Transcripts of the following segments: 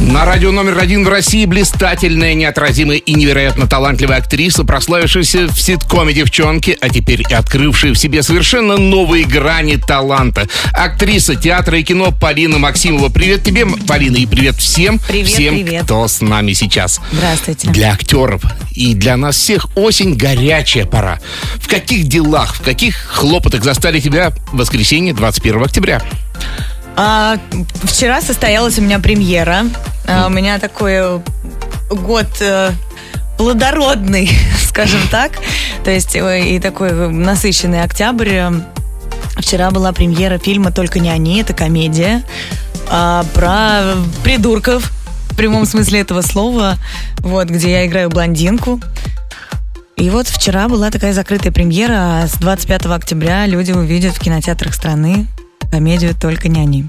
На радио номер один в России блистательная, неотразимая и невероятно талантливая актриса, прославившаяся в ситкоме «Девчонки», а теперь и открывшая в себе совершенно новые грани таланта. Актриса театра и кино Полина Максимова. Привет тебе, Полина, и привет всем, Привет, всем, привет. кто с нами сейчас. Здравствуйте. Для актеров и для нас всех осень горячая пора. В каких делах, в каких хлопотах застали тебя в воскресенье 21 октября? А, вчера состоялась у меня премьера. А, у меня такой э, год э, плодородный, скажем так. То есть э, и такой насыщенный октябрь. Вчера была премьера фильма «Только не они». Это комедия а, про придурков в прямом смысле этого слова. Вот, где я играю блондинку. И вот вчера была такая закрытая премьера, а с 25 октября люди увидят в кинотеатрах страны комедию «Только не они».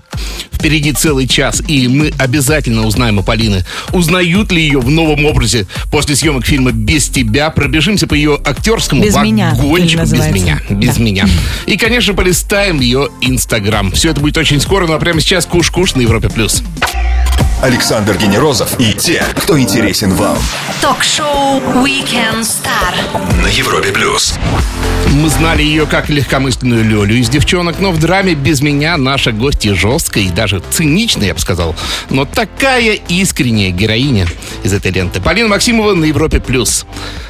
Впереди целый час, и мы обязательно узнаем у Полины, узнают ли ее в новом образе после съемок фильма «Без тебя». Пробежимся по ее актерскому «Без меня» вагончику. Без называется. меня. Без Да. меня. И, конечно, полистаем ее Инстаграм. Все это будет очень скоро, но прямо сейчас куш-куш на Европе+. плюс. Александр Генерозов и те, кто интересен вам. Ток-шоу Weekend Star. На Европе плюс. Мы знали ее как легкомысленную Лелю из «Девчонок», но в драме «Без меня» наша гостья жесткая и даже циничная, я бы сказал. Но такая искренняя героиня из этой ленты. Полина Максимова на Европе+. плюс.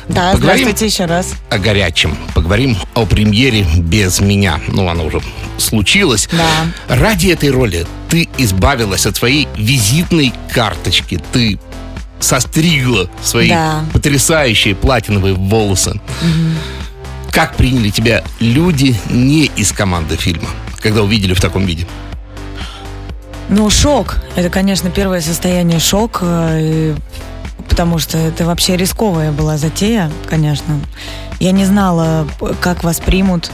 Да, Поговорим здравствуйте еще раз. о горячем. Поговорим о премьере «Без меня». Ну, она уже случилась. Да. Ради этой роли ты избавилась от своей визитной карточки. Ты состригла свои Да. потрясающие платиновые волосы. Как приняли тебя люди не из команды фильма, когда увидели в таком виде? Ну, шок. Это, конечно, первое состояние шок, э, потому что это вообще рисковая была затея, конечно. Я не знала, как воспримут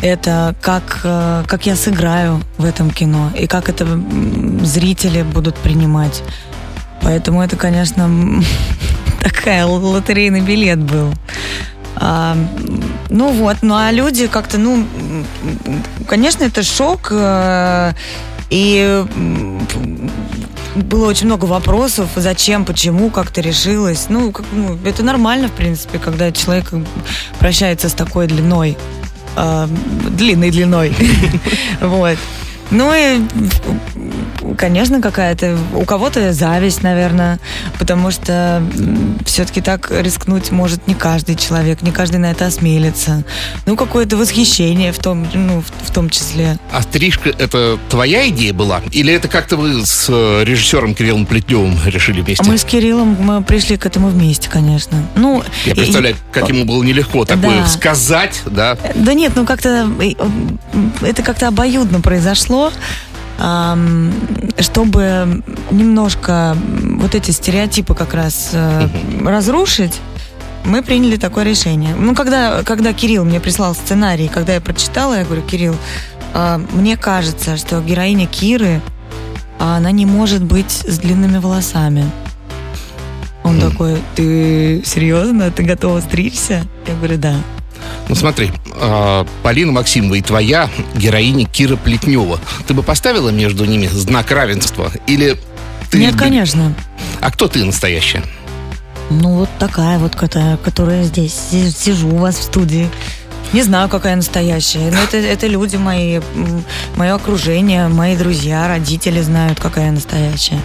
это, как, э, как я сыграю в этом кино, и как это зрители будут принимать. Поэтому это, конечно, такая лотерейный билет был. А, ну вот, ну а люди как-то, ну, конечно, это шок. э, И было очень много вопросов, зачем, почему, как ты решилась. Ну, как, ну, это нормально, в принципе, когда человек прощается с такой длиной, а, длинной длиной. Вот. Ну и, конечно, какая-то... У кого-то зависть, наверное, потому что все-таки так рискнуть может не каждый человек, не каждый на это осмелится. Ну, какое-то восхищение в том, ну, в, в том числе. А стрижка — это твоя идея была? Или это как-то вы с э, режиссером Кириллом Плетневым решили вместе? Мы с Кириллом мы пришли к этому вместе, конечно. Ну, Я и- представляю, как ему было нелегко такое Да. сказать, да? Да нет, ну как-то э, это как-то обоюдно произошло, ам, чтобы немножко вот эти стереотипы как раз э, разрушить. Мы приняли такое решение. Ну, когда, когда Кирилл мне прислал сценарий, когда я прочитала, я говорю, Кирилл, а, мне кажется, что героиня Киры, она не может быть с длинными волосами. Он такой, ты серьезно? Ты готова стричься? Я говорю, да. Ну смотри, э, Полина Максимова и твоя героиня Кира Плетнева. Ты бы поставила между ними знак равенства? Или ты... Нет, конечно. А кто ты настоящая? Ну, вот такая вот, которая, здесь си- сижу у вас в студии. Не знаю, какая настоящая. Но это, это люди мои, мое окружение, мои друзья, родители знают, какая я настоящая.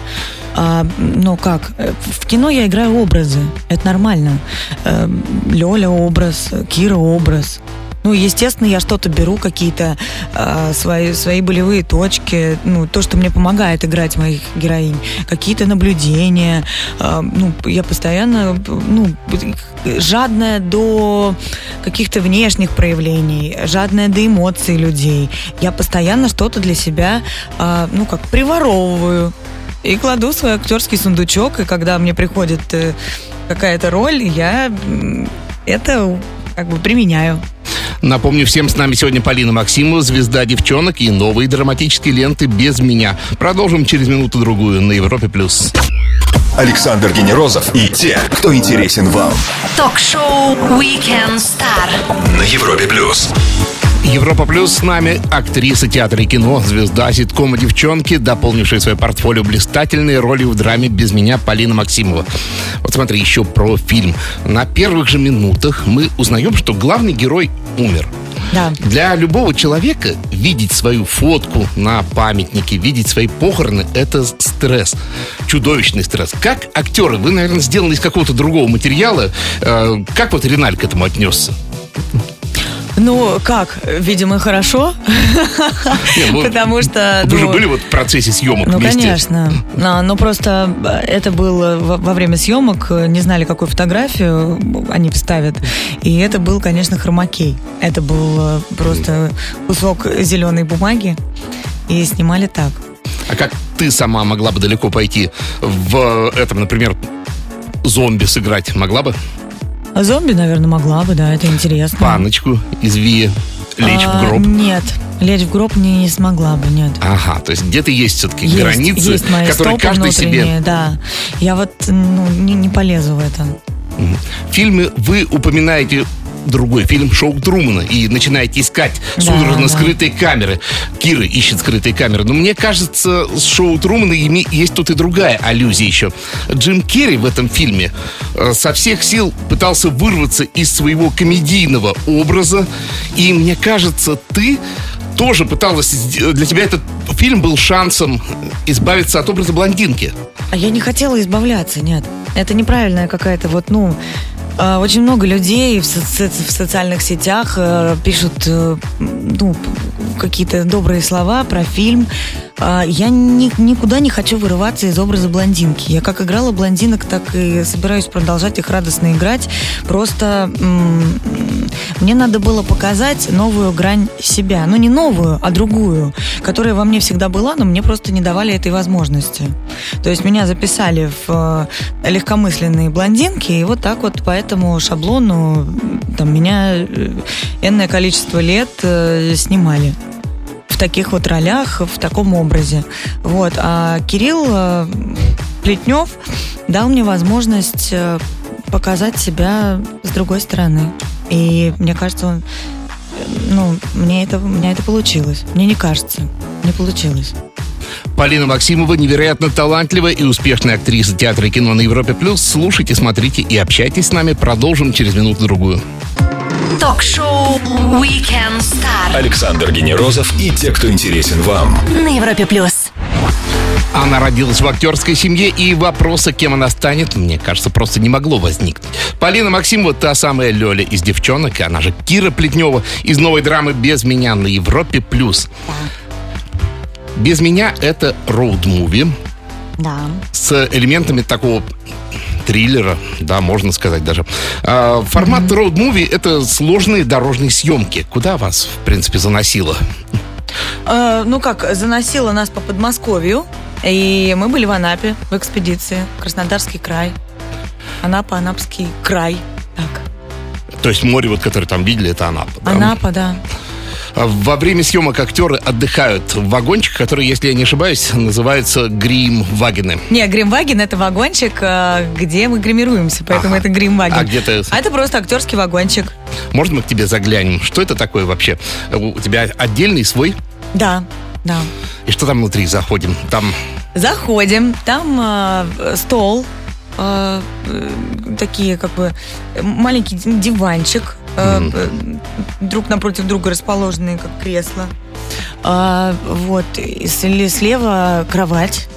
А, ну как, э, в кино я играю образы, это нормально. Э, Лёля образ, Кира образ. Ну, естественно, я что-то беру, какие-то а, свои, свои болевые точки, ну, то, что мне помогает играть моих героинь, какие-то наблюдения. а, ну, я постоянно, ну, жадная до каких-то внешних проявлений, жадная до эмоций людей. Я постоянно что-то для себя, а, ну, как приворовываю. И кладу свой актерский сундучок, и когда мне приходит э, какая-то роль, я это как бы применяю. Напомню, всем с нами сегодня Полина Максимова, звезда девчонок и новые драматические ленты «Без меня». Продолжим через минуту-другую на Европе+. плюс. Александр Генерозов и те, кто интересен вам. Ток-шоу Weekend Star. На Европе плюс. Европа Плюс с нами актриса театра и кино, звезда ситкома «Девчонки», дополнившая свое портфолио блистательной ролью в драме «Без меня» Полина Максимова. Вот смотри, еще про фильм. На первых же минутах мы узнаем, что главный герой умер. Да. Для любого человека видеть свою фотку на памятнике, видеть свои похороны – это стресс. Чудовищный стресс. Как актеры, вы, наверное, сделаны из какого-то другого материала. Э, Как вот Реналь к этому отнесся? Ну, как? Видимо, хорошо. Не, ну, Потому что... Вы же ну, были вот в процессе съемок Ну, вместе? конечно. А, Но просто э, это было во во время съемок, э, не знали, какую фотографию они вставят. И это был, конечно, хромакей. Это был э, просто кусок зеленой бумаги. И снимали так. А как ты сама могла бы далеко пойти в этом, например, зомби сыграть? Могла бы? А зомби, наверное, могла бы, да, это интересно. Паночку из Вии лечь А, в гроб? Нет, лечь в гроб не, не смогла бы, нет. Ага, то есть где-то есть все-таки Есть, границы, есть мои которые каждый себе... да. Я вот ну, не, не полезу в это. В фильме вы упоминаете другой фильм «Шоу Трумана» и начинаете искать Да, судорожно да. скрытые камеры. Кира ищет скрытые камеры. Но мне кажется, с «Шоу Трумана» есть тут и другая аллюзия еще. Джим Керри в этом фильме э, со всех сил пытался вырваться из своего комедийного образа. И мне кажется, ты тоже пыталась... Для тебя этот фильм был шансом избавиться от образа блондинки. А я не хотела избавляться, нет. Это неправильная какая-то вот, ну... э, Очень много людей в, соци- в социальных сетях э, пишут э, ну, какие-то добрые слова про фильм. А Я ни- никуда не хочу вырываться из образа блондинки. Я как играла блондинок, так и собираюсь продолжать их радостно играть. Просто м, мне надо было показать новую грань себя. Ну, не новую, а другую, которая во мне всегда была, но мне просто не давали этой возможности. То есть меня записали в э, легкомысленные блондинки, и вот так вот по этому шаблону там, меня э, энное количество лет э, снимали в таких вот ролях, в таком образе. Вот. А Кирилл э, Плетнев дал мне возможность э, показать себя с другой стороны. И мне кажется, он, э, ну, мне это, меня это получилось. Мне не кажется, не получилось. Полина Максимова невероятно талантливая и успешная актриса театра и кино на Европе+. плюс. Слушайте, смотрите и общайтесь с нами. Продолжим через минуту-другую. Ток-шоу Weekend Star Александр Генерозов и те, кто интересен вам. на Европе плюс. Она родилась в актерской семье, и вопроса, кем она станет, мне кажется, просто не могло возникнуть. Полина Максимова та самая Лёля из «Девчонок», и она же Кира Плетнева из новой драмы «Без меня» на Европе+. плюс. «Без меня» — это роуд-муви Да. с элементами такого триллера, да, можно сказать даже. А, формат роуд-муви — это сложные дорожные съемки. Куда вас, в принципе, заносило? Э, ну как, заносило нас по Подмосковью, и мы были в Анапе в экспедиции. Краснодарский край. Анапа, Анапский край. Так. То есть море, вот, которое там видели, это Анапа. да? Анапа, да. Во время съемок актеры отдыхают в вагончиках, которые, если я не ошибаюсь, называются грим-вагены. Не, Гримваген это вагончик, э, где мы гримируемся, поэтому Ага. это Гримваген. А где-то- А это просто актерский вагончик. Можно мы к тебе заглянем? Что это такое вообще? У тебя отдельный свой? Да, да. И что там внутри? Заходим. Там Заходим, там э, стол, э, э, такие как бы маленький диванчик, э, э, друг напротив друга расположенные как кресла. А, вот, и слева кровать.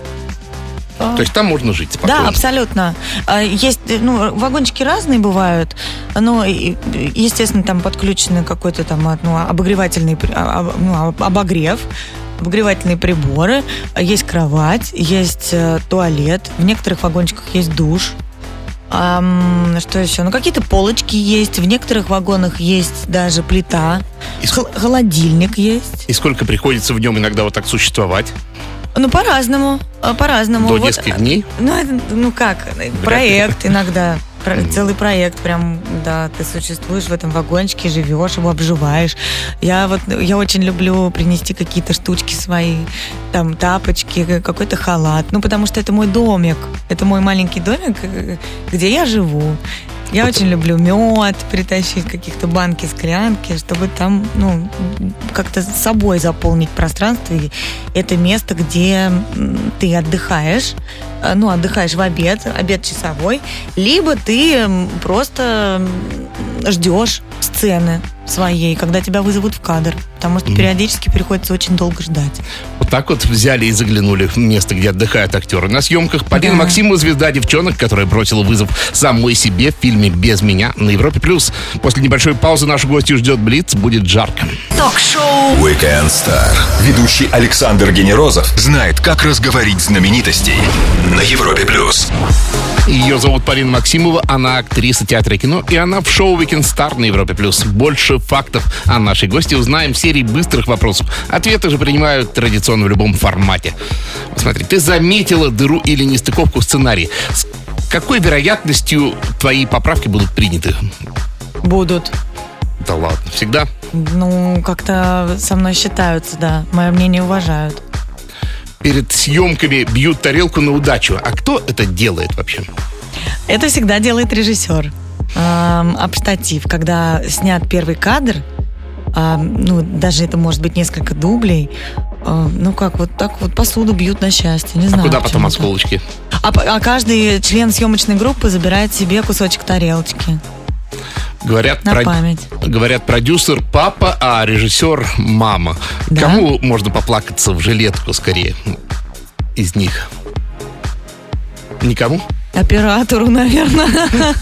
А, То есть там можно жить спокойно. Да, абсолютно. А, Есть, ну, вагончики разные бывают, но, естественно, там подключены какой-то там а, ну, обогревательный, а, ну, об- обогрев, обогревательные приборы, а, есть кровать, есть э, туалет, в некоторых вагончиках есть душ. Ам, что еще? Ну, какие-то полочки есть, в некоторых вагонах есть даже плита, И ск- хол- холодильник есть. И сколько приходится в нем иногда вот так существовать? Ну, по-разному, а, по-разному. До Вот, нескольких дней? Ну, ну как, проект иногда. Про- Целый проект, прям, да, ты существуешь в этом вагончике, живешь, его обживаешь. Я вот, я очень люблю принести какие-то штучки свои, там, тапочки, какой-то халат. Ну, потому что это мой домик, это мой маленький домик, э, где я живу. Я очень люблю мед, притащить каких-то банки, склянки, чтобы там, ну, как-то с собой заполнить пространство. И это место, где ты отдыхаешь, э, ну, отдыхаешь в обед, обед часовой, либо ты просто ждешь сцены своей, когда тебя вызовут в кадр, потому что периодически приходится очень долго ждать. Вот так вот взяли и заглянули в место, где отдыхают актеры. На съемках Полина Да. Максимова, звезда девчонок, которая бросила вызов самой себе в фильме «Без меня» на Европе+. плюс. После небольшой паузы нашу гостью ждет Блиц, будет жарко. Ток-шоу Weekend Star. Ведущий Александр Генерозов знает, как разговорить знаменитостей на Европе плюс. Ее зовут Полина Максимова, она актриса театра и кино, и она в шоу «Weekend Star» на Европе+. плюс. Больше фактов о нашей гости узнаем в серии быстрых вопросов. Ответы же принимают традиционно в любом формате. Смотри, ты заметила дыру или нестыковку в сценарии. С какой вероятностью твои поправки будут приняты? Будут. Да ладно, всегда? Ну, как-то со мной считаются, да. Мое мнение уважают. Перед съемками бьют тарелку на удачу. А кто это делает вообще? Это всегда делает режиссер. Эм, об штатив, когда снят первый кадр, а, ну, даже это может быть несколько дублей, э, ну как, вот так вот посуду бьют на счастье, не А знаю. куда потом почему осколочки? А, а каждый член съемочной группы забирает себе кусочек тарелочки Говорят, на про- память. Говорят, продюсер папа, а режиссер мама. Да? Кому можно поплакаться в жилетку скорее из них? Никому? Оператору, наверное.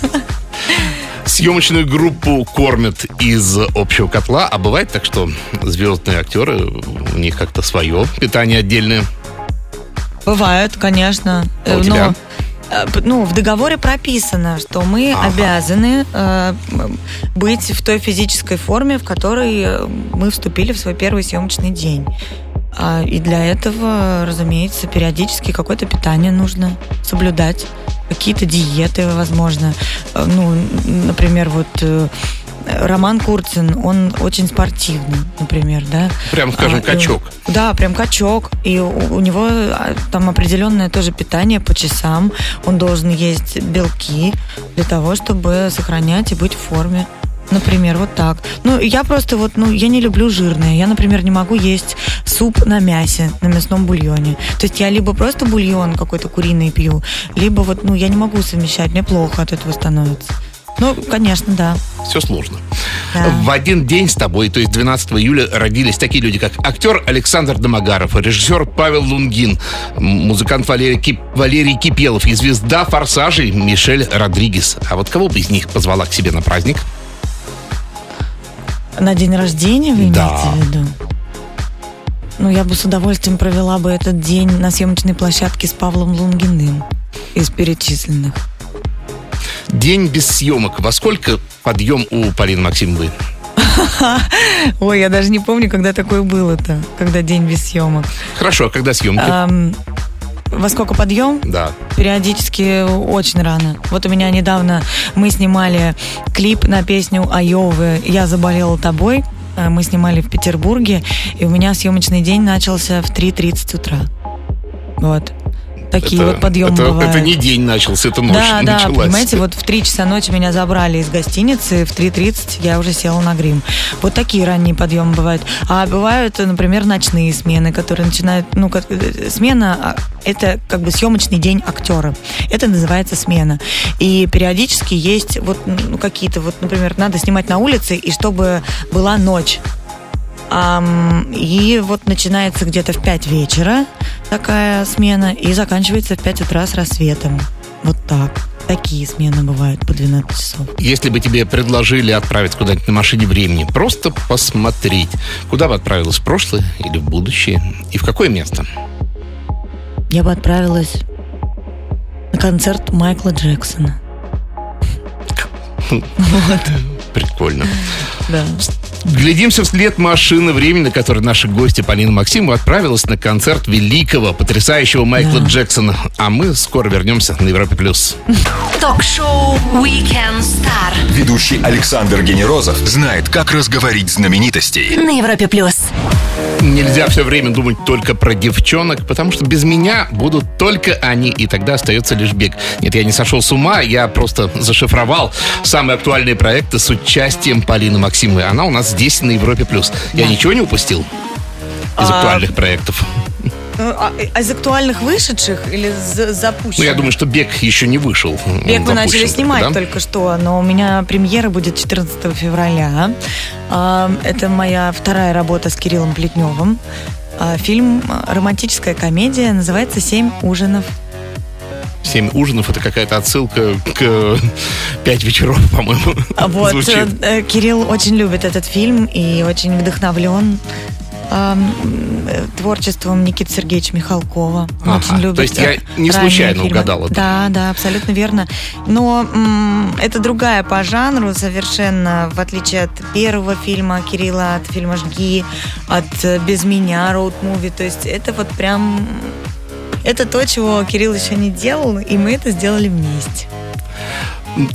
Съемочную группу кормят из общего котла, а бывает так, что звездные актеры, у них как-то свое питание отдельное. Бывает, конечно. А у Э, тебя? но, э, п- ну, в договоре прописано, что мы Ага. обязаны э, быть в той физической форме, в которой э, мы вступили в свой первый съемочный день. А, И для этого, разумеется, периодически какое-то питание нужно соблюдать, какие-то диеты, возможно. Э, Ну, например, вот э, Роман Курцин, он очень спортивный, например, да. Прям, скажем, А, и- качок. Да, прям качок. И у, у него а, там определенное тоже питание по часам. Он должен есть белки для того, чтобы сохранять и быть в форме. Например, вот так. Ну, я просто вот, ну, я не люблю жирное. Я, например, не могу есть суп на мясе, на мясном бульоне. То есть я либо просто бульон какой-то куриный пью, либо вот, ну, я не могу совмещать, мне плохо от этого становится. Ну, конечно, да. Все сложно. Да. В один день с тобой, то есть 12 июля, родились такие люди, как актер Александр Домогаров, режиссер Павел Лунгин, музыкант Валерий, Кип- Валерий Кипелов и звезда «Форсажей» Мишель Родригес. А вот кого бы из них позвала к себе на праздник? На день рождения вы Да. имеете в виду? Ну, я бы с удовольствием провела бы этот день на съемочной площадке с Павлом Лунгиным из перечисленных. День без съемок. Во сколько подъем у Полины Максимовой? Ой, я даже не помню, когда такое было-то, когда день без съемок. Хорошо, а когда съемки? Во сколько подъем? Да. Периодически очень рано. Вот у меня недавно мы снимали клип на песню Айовы «Я заболела тобой». Э, Мы снимали в Петербурге, и у меня съемочный день начался в 3.30 утра. Вот. Такие это, вот подъемы это, бывают. это не день начался, это ночь да, да, началась. понимаете, вот в 3 часа ночи меня забрали из гостиницы, в 3.30 я уже села на грим. Вот такие ранние подъемы бывают. А бывают, например, ночные смены, которые начинают, ну, как, э, смена, а, это как бы съемочный день актера. Это называется смена. И периодически есть вот ну, какие-то, вот, например, надо снимать на улице, и чтобы была ночь. И вот начинается где-то в 5 вечера такая смена и заканчивается в 5 утра с рассветом. Вот так. Такие смены бывают по 12 часов. Если бы тебе предложили отправиться куда-нибудь на машине времени, просто посмотреть, куда бы отправилась в прошлое или в будущее, и в какое место? Я бы отправилась на концерт Майкла Джексона. Прикольно. Да. Глядимся вслед машины времени, на которой наши гости Полина Максимова отправилась на концерт великого, потрясающего Майкла Да. Джексона. А мы скоро вернемся на Европе+. плюс. Ток-шоу Weekend Star Ведущий Александр Генерозов знает, как разговорить знаменитостей. на Европе плюс. Нельзя все время думать только про девчонок, потому что без меня будут только они, и тогда остается лишь бег. Нет, я не сошел с ума, я просто зашифровал самые актуальные проекты с участием Полины Максимовой. Она у нас здесь, на Европе+. плюс. Я ничего не упустил из А, актуальных проектов? Ну, а, а из актуальных вышедших или за- запущенных? Ну, я думаю, что бег еще не вышел. Бег мы начали снимать только, да? только что, но у меня премьера будет 14 февраля. А, Это моя вторая работа с Кириллом Плетневым. А, Фильм романтическая комедия, называется «Семь ужинов». Семь ужинов это какая-то отсылка к пять вечеров, по-моему. Вот, звучит. э, Кирилл очень любит этот фильм и очень вдохновлен творчеством Никиты Сергеевича Михалкова. Ага, очень любит то есть я э, не случайно фильмы. угадал это. Да, да, абсолютно верно. Но м, это другая по жанру совершенно, в отличие от первого фильма Кирилла, от фильма «Жги», от э, «Без меня», роуд-муви. То есть это вот прям... Это то, чего Кирилл еще не делал, и мы это сделали вместе.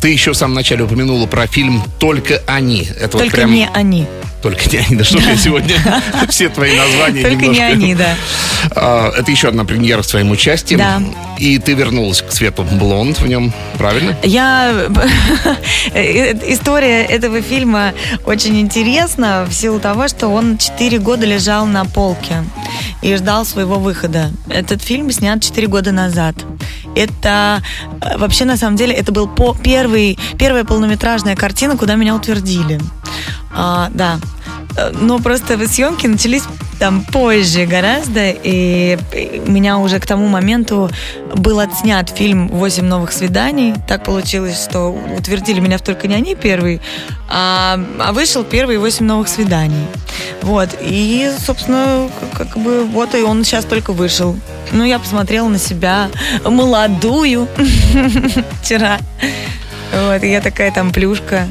Ты еще в самом начале упомянула про фильм «Только они». Это вот Только прям... не они. Только не они. Да что я сегодня все твои названия Только немножко... не они, да. А, Это еще одна премьера с твоим участием. Да. И ты вернулась к свету блонд в нем, правильно? Я... История этого фильма очень интересна в силу того, что он 4 года лежал на полке и ждал своего выхода. Этот фильм снят 4 года назад. Это э, вообще на самом деле это был по- первый, первая полнометражная картина, куда меня утвердили. А, да. Э, Но просто съемки начались там позже гораздо, и у меня уже к тому моменту был отснят фильм «Восемь новых свиданий». Так получилось, что утвердили меня в «Только не они» первый, а, а вышел первый «Восемь новых свиданий». Вот, и, собственно, как, бы, вот и он сейчас только вышел. Ну, я посмотрела на себя молодую вчера. Вот, я такая там плюшка.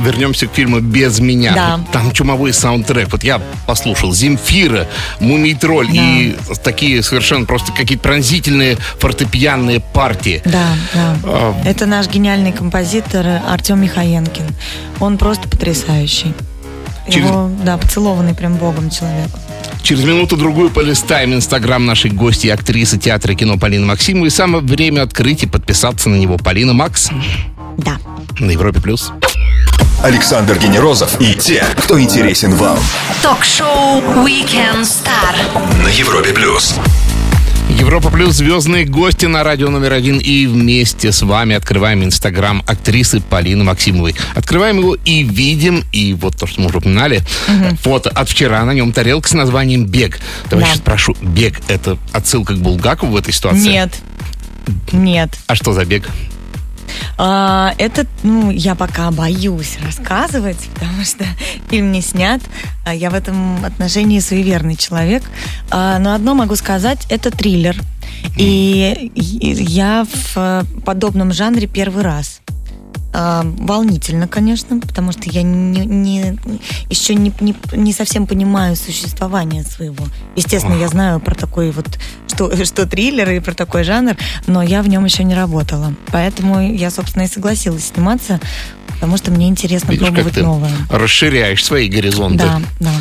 Вернемся к фильму «Без меня». Да. Там чумовой саундтрек. Вот я послушал «Земфира», «Мумий-тролль» Да. и такие совершенно просто какие-то пронзительные фортепианные партии. Да, да. А, Это наш гениальный композитор Артем Михаенкин. Он просто потрясающий. Через- Его, да, поцелованный прям богом человек. Через минуту-другую полистаем инстаграм нашей гости, актрисы театра и кино Полины Максимовой. И самое время открыть и подписаться на него. Полина Макс Да. на Европе+. плюс. Александр Генерозов и те, кто интересен вам. Ток-шоу Weekend Star. На Европе плюс. Европа плюс звездные гости на радио номер один и вместе с вами открываем инстаграм актрисы Полины Максимовой. Открываем его и видим, и вот то, что мы уже упоминали, фото от вчера, на нем тарелка с названием «Бег». Давай Да. сейчас спрошу, «Бег» — это отсылка к Булгакову в этой ситуации? Нет. Нет. А что за бег? А, это, ну, я пока боюсь рассказывать, потому что фильм не снят. А Я в этом отношении суеверный человек. А, Но одно могу сказать, это триллер. И я в подобном жанре первый раз. А, волнительно, конечно, потому что я не, не- еще не, не, не совсем понимаю существование своего. Естественно, я знаю про такой вот, что, что триллер и про такой жанр, но я в нем еще не работала. Поэтому я, собственно, и согласилась сниматься, потому что мне интересно Видишь, как пробовать ты новое. расширяешь свои горизонты. Да, да.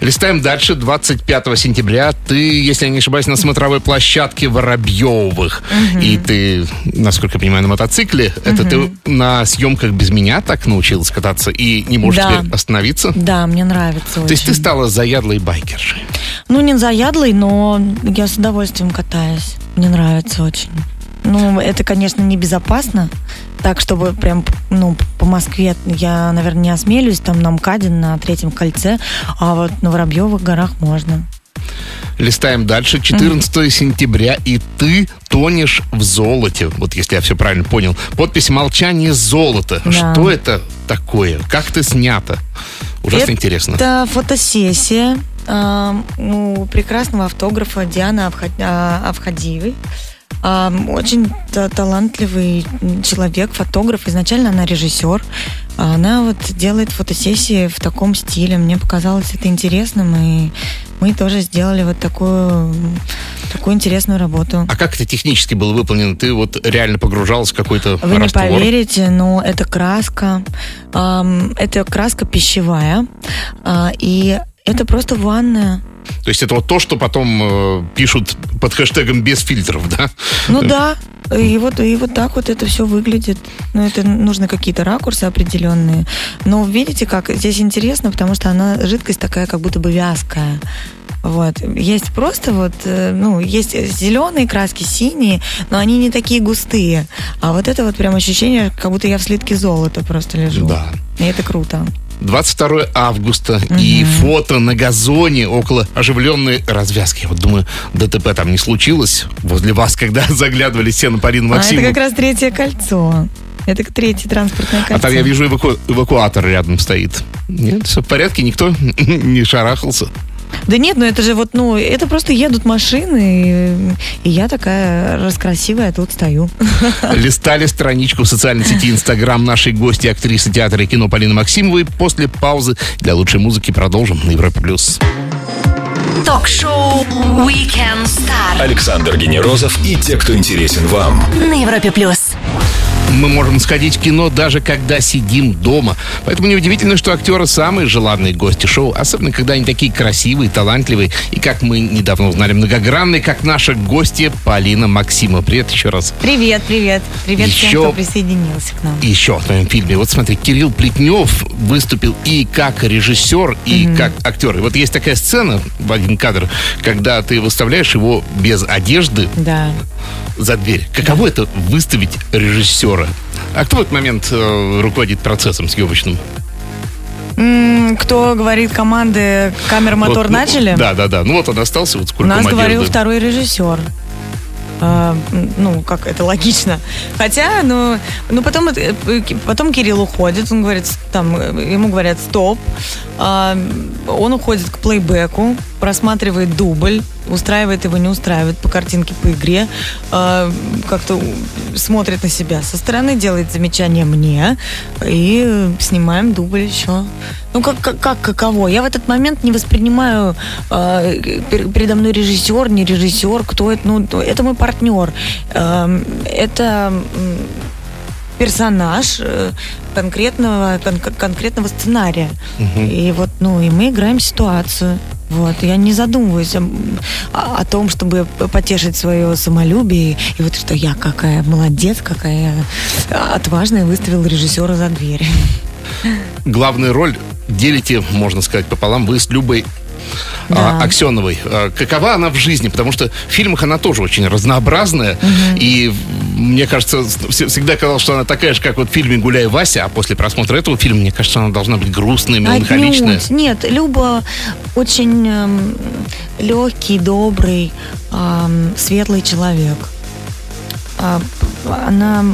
Листаем дальше. 25 сентября ты, если я не ошибаюсь, на смотровой площадке Воробьевых. И ты, насколько я понимаю, на мотоцикле. Это ты на съемках без меня так научилась кататься и не можешь Да. теперь остановиться? Да, мне нравится То есть ты очень. стала заядлой байкершей. Ну, не заядлый, но я с удовольствием катаюсь. Мне нравится очень. Ну, это, конечно, небезопасно. Так, чтобы прям, ну, по Москве я, наверное, не осмелюсь, там на МКАДе, на третьем кольце, а вот на Воробьевых горах можно. Листаем дальше. 14 сентября, и ты тонешь в золоте. Вот если я все правильно понял. Подпись «Молчание золота». Да. Что это такое? Как ты снято? Ужасно интересно. Это фотосессия а, у прекрасного автографа Дианы Авха- а, Авхадиевой. А, Очень та- талантливый человек, фотограф. Изначально она режиссер. Она вот делает фотосессии в таком стиле. Мне показалось это интересным, и мы тоже сделали вот такую, такую интересную работу. А как это технически было выполнено? Ты вот реально погружалась в какой-то Вы не раствор? поверите, но это краска. ам, это краска пищевая. а, и Это просто ванная. То есть это вот то, что потом э, пишут под хэштегом без фильтров, да? Ну да. И вот, и вот так вот это все выглядит. Ну, это нужны какие-то ракурсы определенные. Но видите, как здесь интересно, потому что она жидкость такая, как будто бы вязкая. Вот. Есть просто вот, э, ну, есть зеленые краски, синие, но они не такие густые. А вот это вот прям ощущение, как будто я в слитке золота просто лежу. Да. И это круто. 22 августа и фото на газоне около оживленной развязки. Вот думаю, ДТП там не случилось возле вас, когда заглядывали все на Полину А это как раз третье кольцо. Это третье транспортное кольцо. А там я вижу эваку- эвакуатор рядом стоит. Нет, все в порядке, никто не шарахался. Да нет, ну это же вот, ну, это просто едут машины, и, и я такая раскрасивая тут стою. Листали страничку в социальной сети Инстаграм нашей гости, актрисы театра и кино Полины Максимовой. После паузы для лучшей музыки продолжим на Европе+. плюс. Ток-шоу Weekend Star Александр Генерозов и те, кто интересен вам. на Европе плюс. Мы можем сходить в кино даже когда сидим дома. Поэтому неудивительно, что актеры самые желанные гости шоу, особенно когда они такие красивые, талантливые и, как мы недавно узнали, многогранные, как наша гостья Полина Максимова. Привет еще раз. Привет, привет. Привет всем, Еще- кто присоединился к нам. Еще в твоем фильме. Вот смотри, Кирилл Плетнев выступил и как режиссер, и как актер. И вот есть такая сцена в один кадр, когда ты выставляешь его без одежды Да. За дверь. Каково это выставить режиссера? А кто в этот момент э, руководит процессом съемочным? М, Кто говорит команды камера, мотор Вот, ну, начали? Да, да, да. Ну вот он остался, вот У сколько нас говорил второй режиссер. А, м, ну, как это логично. Хотя, ну, ну потом, это, э, Ки- потом Кирилл уходит, он говорит, с- там, э, ему говорят стоп. А, он уходит к плейбеку, просматривает дубль, устраивает его, не устраивает по картинке, по игре, а, как-то смотрит на себя со стороны, делает замечание мне, и э, снимаем дубль еще. Ну, как, как, как каково? Я в этот момент не воспринимаю э, пер- передо мной режиссер, не режиссер, кто это, ну, то- это мой партнер. Эм, это м, персонаж э, конкретного, кон- конкретного сценария. И вот, ну, и мы играем ситуацию. Вот, я не задумываюсь о, о- том, чтобы потешить свое самолюбие, и вот что я какая молодец, какая отважная, выставила режиссера за дверь. Главную роль делите, можно сказать, пополам вы с Любой а, Да. Аксеновой. А, Какова она в жизни? Потому что в фильмах она тоже очень разнообразная. И мне кажется, вс- всегда казалось, что она такая же, как вот в фильме «Гуляй, Вася», а после просмотра этого фильма, мне кажется, она должна быть грустная, меланхоличная. Отнюдь. Нет, Люба очень легкий, добрый, эм, светлый человек. А, она,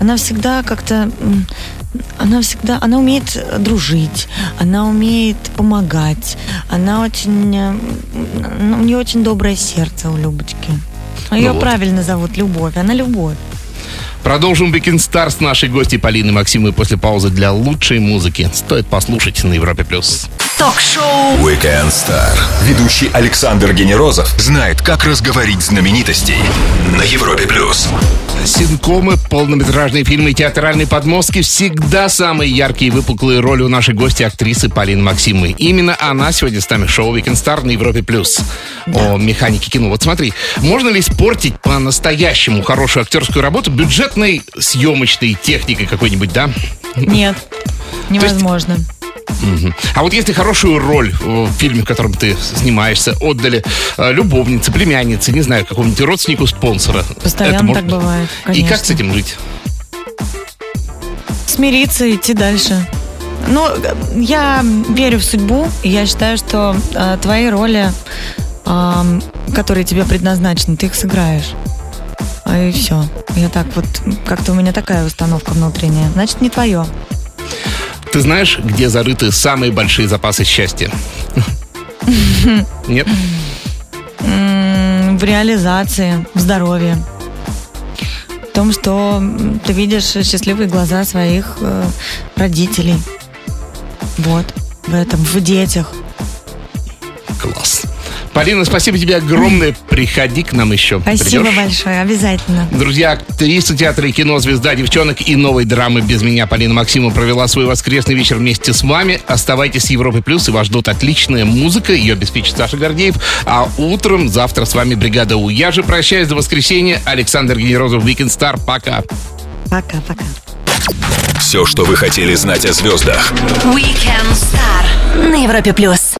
она всегда как-то, она всегда, она умеет дружить, она умеет помогать, она очень, э, у нее очень доброе сердце у Любочки. Ее Ну вот. правильно зовут Любовь, она Любовь. Продолжим Weekend Star с нашей гостьей Полиной Максимовой после паузы для лучшей музыки. Стоит послушать на Европе+. плюс. Ток-шоу Weekend Star. Ведущий Александр Генерозов знает, как разговорить знаменитостей на Европе плюс. Синкомы, полнометражные фильмы и театральные подмостки всегда самые яркие и выпуклые роли у нашей гости актрисы Полины Максимовой. Именно она сегодня с нами в шоу Weekend Star на Европе+. плюс О механике кино. Вот смотри, можно ли испортить по-настоящему хорошую актерскую работу бюджетной съемочной техникой какой-нибудь, да? Нет, невозможно. А вот если хорошую роль э, в фильме, в котором ты снимаешься, отдали э, любовнице, племяннице, не знаю, какому-нибудь родственнику спонсора. Постоянно это можно- так бывает, И как конечно. с этим жить? смириться и идти дальше. Ну, я верю в судьбу, и я считаю, что э, твои роли, ам, которые тебе предназначены, ты их сыграешь. А И все. Я так вот, как-то у меня такая установка внутренняя. Значит, не твое. Ты знаешь, где зарыты самые большие запасы счастья? Нет? В реализации, в здоровье. В том, что ты видишь счастливые глаза своих э, родителей. Вот. В этом, в детях. Класс. Полина, спасибо тебе огромное. Приходи к нам еще. Спасибо Придешь? большое, обязательно. Друзья, актриса театра и кино, звезда девчонок и новой драмы «Без меня» Полина Максимова провела свой воскресный вечер вместе с вами. Оставайтесь с Европой Плюс, и вас ждут отличная музыка. Ее обеспечит Саша Гордеев. А утром завтра с вами «Бригада У». Я же прощаюсь до воскресенья. Александр Генерозов, Weekend Star. Пока. Пока-пока. Все, что вы хотели знать о звездах. Weekend Star на Европе плюс.